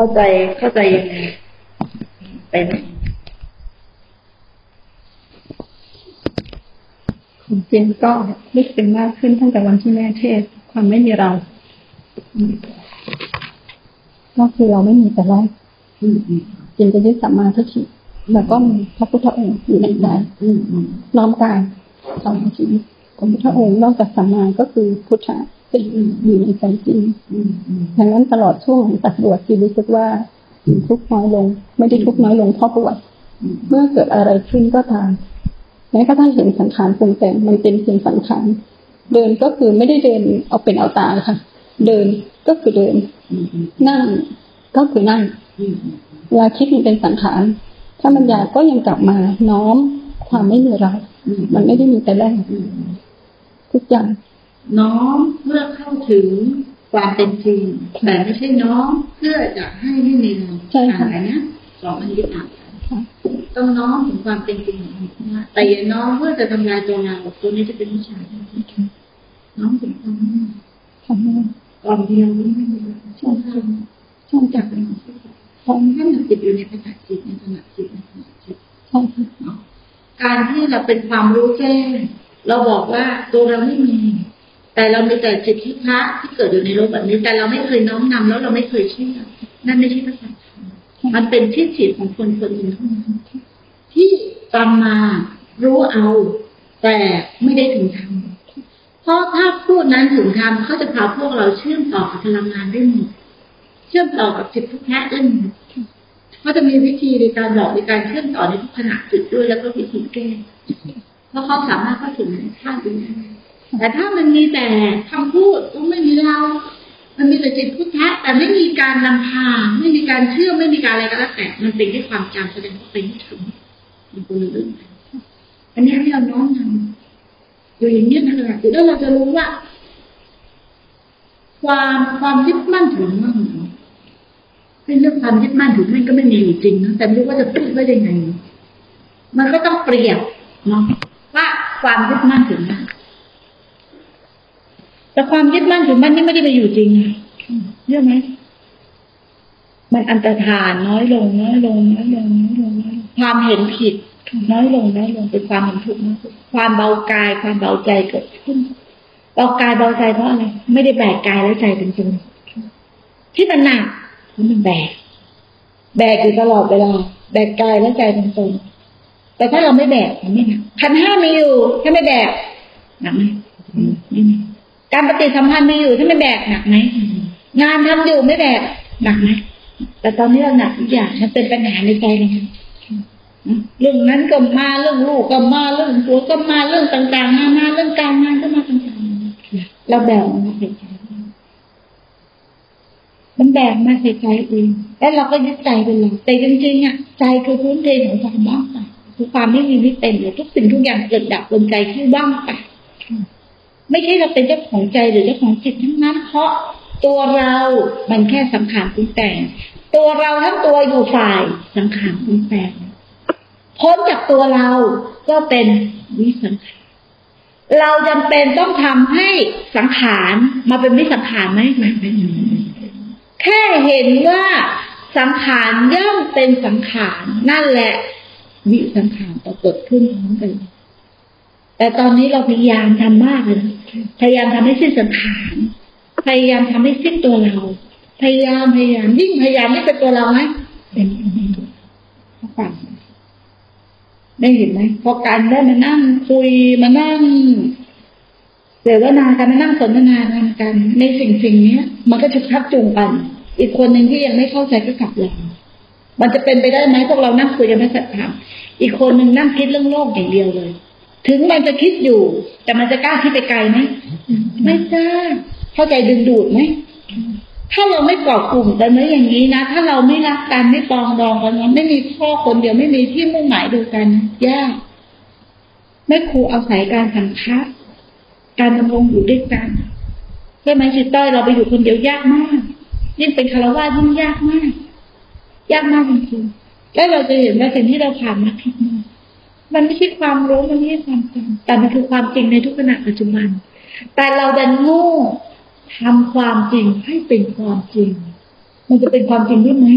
เข้าใจเข้าใจยังไงเป็นจริงก็ลึกซึ้งมากขึ้นตั้งแต่วันที่แม่เทศ ความไม่มีเรา ก็คือเราไม่มีแต่แรกจริงจะยึดสัมมาทิฏฐิแล้วก็มีพระพุทธองค์อยู่ในใจน้อมกายสองชีวิตของพุทธองค์นอกจากสัมมาก็คือพุทธะ เป็นอยู่ในใจจริงดังนั้นตลอดช่วงตัดบวชที่รู้สึกว่าทุกน้อยลง ไม่ได้ทุกน้อยลงเพราะบวชเมื่อเกิดอะไรขึ้นก็ตามแม้กระทั่งเห็นสังขารปรุงแต่งมันเป็นเพียงสังขารเดินก็คือไม่ได้เดินเอาเป็นเอาตายค่ะ เดินก็คือเดิน นั่งก็คือนั่งเวลาคิดมันเป็นสังขารถ้ามันอยากก็ยังกลับมาน้อมความไม่มีเรา มันไม่ได้มีแต่แรกทุกอย่าง น้อมเพื่อเข้าถึงความเป็นจริงแต่ไม่ใช่น้อมเพื่อจะให้ไม่มีเราใช่ค่ะนะสองมันยึดต่างต้องน้อมถึงความเป็นจริงของมันแต่อย่าน้อมเพื่อจะทำลายตัวเราตัวนี้จะเป็นวิชาน้อมถึงความไม่ทำไม่ก่อนเดียวไม่มีช่องช่องจับเป็นของให้มันติดอยู่ในขณะจิตในขณะจิตในขณะจิตใช่เนาะการที่เราเป็นความรู้แจ้งเราบอกว่าตัวเราไม่มี แต่เรามีแต่จิตที่พระที่เกิดอยู่ในโลกแบบนี้ แต่เราไม่เคยน้อมนำแล้วเราไม่เคยเชื่อ นั่นไม่ใช่พระสัมมันเป็นที่จิตของคนคนหนึ่งเท่านั้นที่ฟังมารู้เอา แต่ไม่ได้ถึงทำเพราะถ้าพูดนั้นถึงทำเขาจะพาพวกเราเชื่อมต่อกับพลังงานได้หมดเชื่อมต่อกับจิตทุกแท้ได้หมดเขาจะมีวิธีในการบอกในการเชื่อมต่อในทุกขณะจิตด้วยแล้วก็วิธีแก้เพราะเขาสามารถเข้าถึงธาตุได้ แต่ถ้ามันมีแต่คำพูดก็ไม่มีเรา มันมีแต่จิตพุทธะแต่ไม่มีการนำพา ไม่มีการเชื่อไม่มีการอะไรก็แล้วแต่ มันเป็นแค่ความจำแสดงว่าเป็นถึงมันคนละเรื่องอันนี้ให้เราน้อมนำอยู่อย่างนี้นะคบแล้วเราจะรู้ว่า ความความยึดมั่นถือมั่นเป็นเรื่องความยึดมั่นถือมั่นก็ไม่มีอยู่จริงนะแต่ไม่รู้ว่าจะพูดไว้ยังไงมันก็ต้องเปรียบเนาะว่าความยึดมั่นถือมั่น แต่ความยึดมั่นถือมั่นนี่ไม่ได้ไปอยู่จริงเยอะไหมมันอันตรธานน้อยลงน้อยลงน้อยลงน้อยลงน้อยลงความเห็นผิดน้อยลงน้อยลงเป็นความเห็นถูกน้อยความเบากายความเบาใจเกิดขึ้นเบากายเบาใจเพราะอะไรไม่ได้แบกกายและใจเป็นตัวที่มันหนักเพราะมันแบก แบกอยู่ตลอดเวลาแบกกายและใจเป็นตัวแต่ถ้าเราไม่แบกมันไม่หนักขันห้ามีอยู่ถ้าไม่แบกหนักไหมไม่หนัก การปฏิสัมพันธ์มีอยู่ถ้าไม่แบกหนักไหมงานทำอยู่ไม่แบกหนักไหมแต่ตอนนี้เราหนักทุกอย่างมันเป็นปัญหาในใจเราเรื่องนั้นก็มาเรื่องลูกก็มาเรื่องผัวก็มาเรื่องต่างๆมามาเรื่องการงานก็มาต่างๆเราแบกมาใส่ใจมันแบกมาใส่ใจเองแล้วเราก็ยึดใจเป็นหลักแต่จริงๆอะใจคือพื้นเพของความบ้างไปคือความไม่มีไม่เป็นเลยทุกสิ่งทุกอย่างเกิดดับบนใจที่ว่างไป ไม่ใช่เราเป็นเจ้าของใจหรือเจ้าของจิตทั้งนั้น เพราะตัวเรามันแค่สังขารปรุงแต่ง ตัวเราทั้งตัวอยู่ฝ่ายสังขารปรุงแต่งพ้นจากตัวเราก็เป็นวิสังขารเราจำเป็นต้องทำให้สังขารมาเป็นวิสังขารไหมไม่เป็นแค่เห็นว่าสังขารย่อมเป็นสังขารนั่นแหละวิสังขารปรากฏขึ้นพร้อมกัน แต่ตอนนี้เราพยายามทำมากเลย พยายามทำให้สิ้นสังขารพยายามทำให้สิ้นตัวเรา พยายามพยายามยิ่งพยายามไม่เป็นตัวเราไหมเป็นฟังได้เห็นไหมพอการได้มานั่งคุยมานั่งเดี๋ยวนากันมานั่งสนทนากันในสิ่งสิ่งนี้มันก็จะทักจูงกัน อีกคนหนึ่งที่ยังไม่เข้าใจก็กลับหลังมันจะเป็นไปได้ไหมพวกเรานั่งคุยกันไม่สัตย์ธรรมอีกคนหนึ่งนั่งคิดเรื่องโลกอย่างเดียวเลย ถึงมันจะคิดอยู่ แต่มันจะกล้าคิดไปไกลไหมไม่กล้าเข้าใจดึงดูดไหมถ้าเราไม่เกาะกลุ่มกันไว้อย่างนี้นะถ้าเราไม่รักกันไม่ปองดองกันไม่มีพ่อคนเดียวไม่มีที่มุ่งหมายดูกันยากแม่ครูอาศัยการสังฆะการดำรงอยู่ด้วยกันใช่ไหมชิต้อยเราไปอยู่คนเดียวยากมากยิ่งเป็นคารวะยิ่งยากมาก ยากมากจริงๆแล้วเราจะเห็นว่าสิ่งที่เราผ่านมาทั้งหมด มันไม่ใช่ความรู้มันไม่ใช่ความจริงแต่มันคือความจริงในทุกขณะปัจจุบัน แต่เราดันโง่ทำความจริงให้เป็นความจริง มันจะเป็นความจริงได้ไหม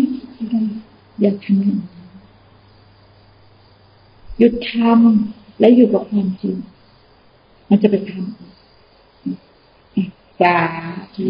อย่าทำงหยุดทำและอยู่กับความจริง มันจะเป็นธรรมสาธุ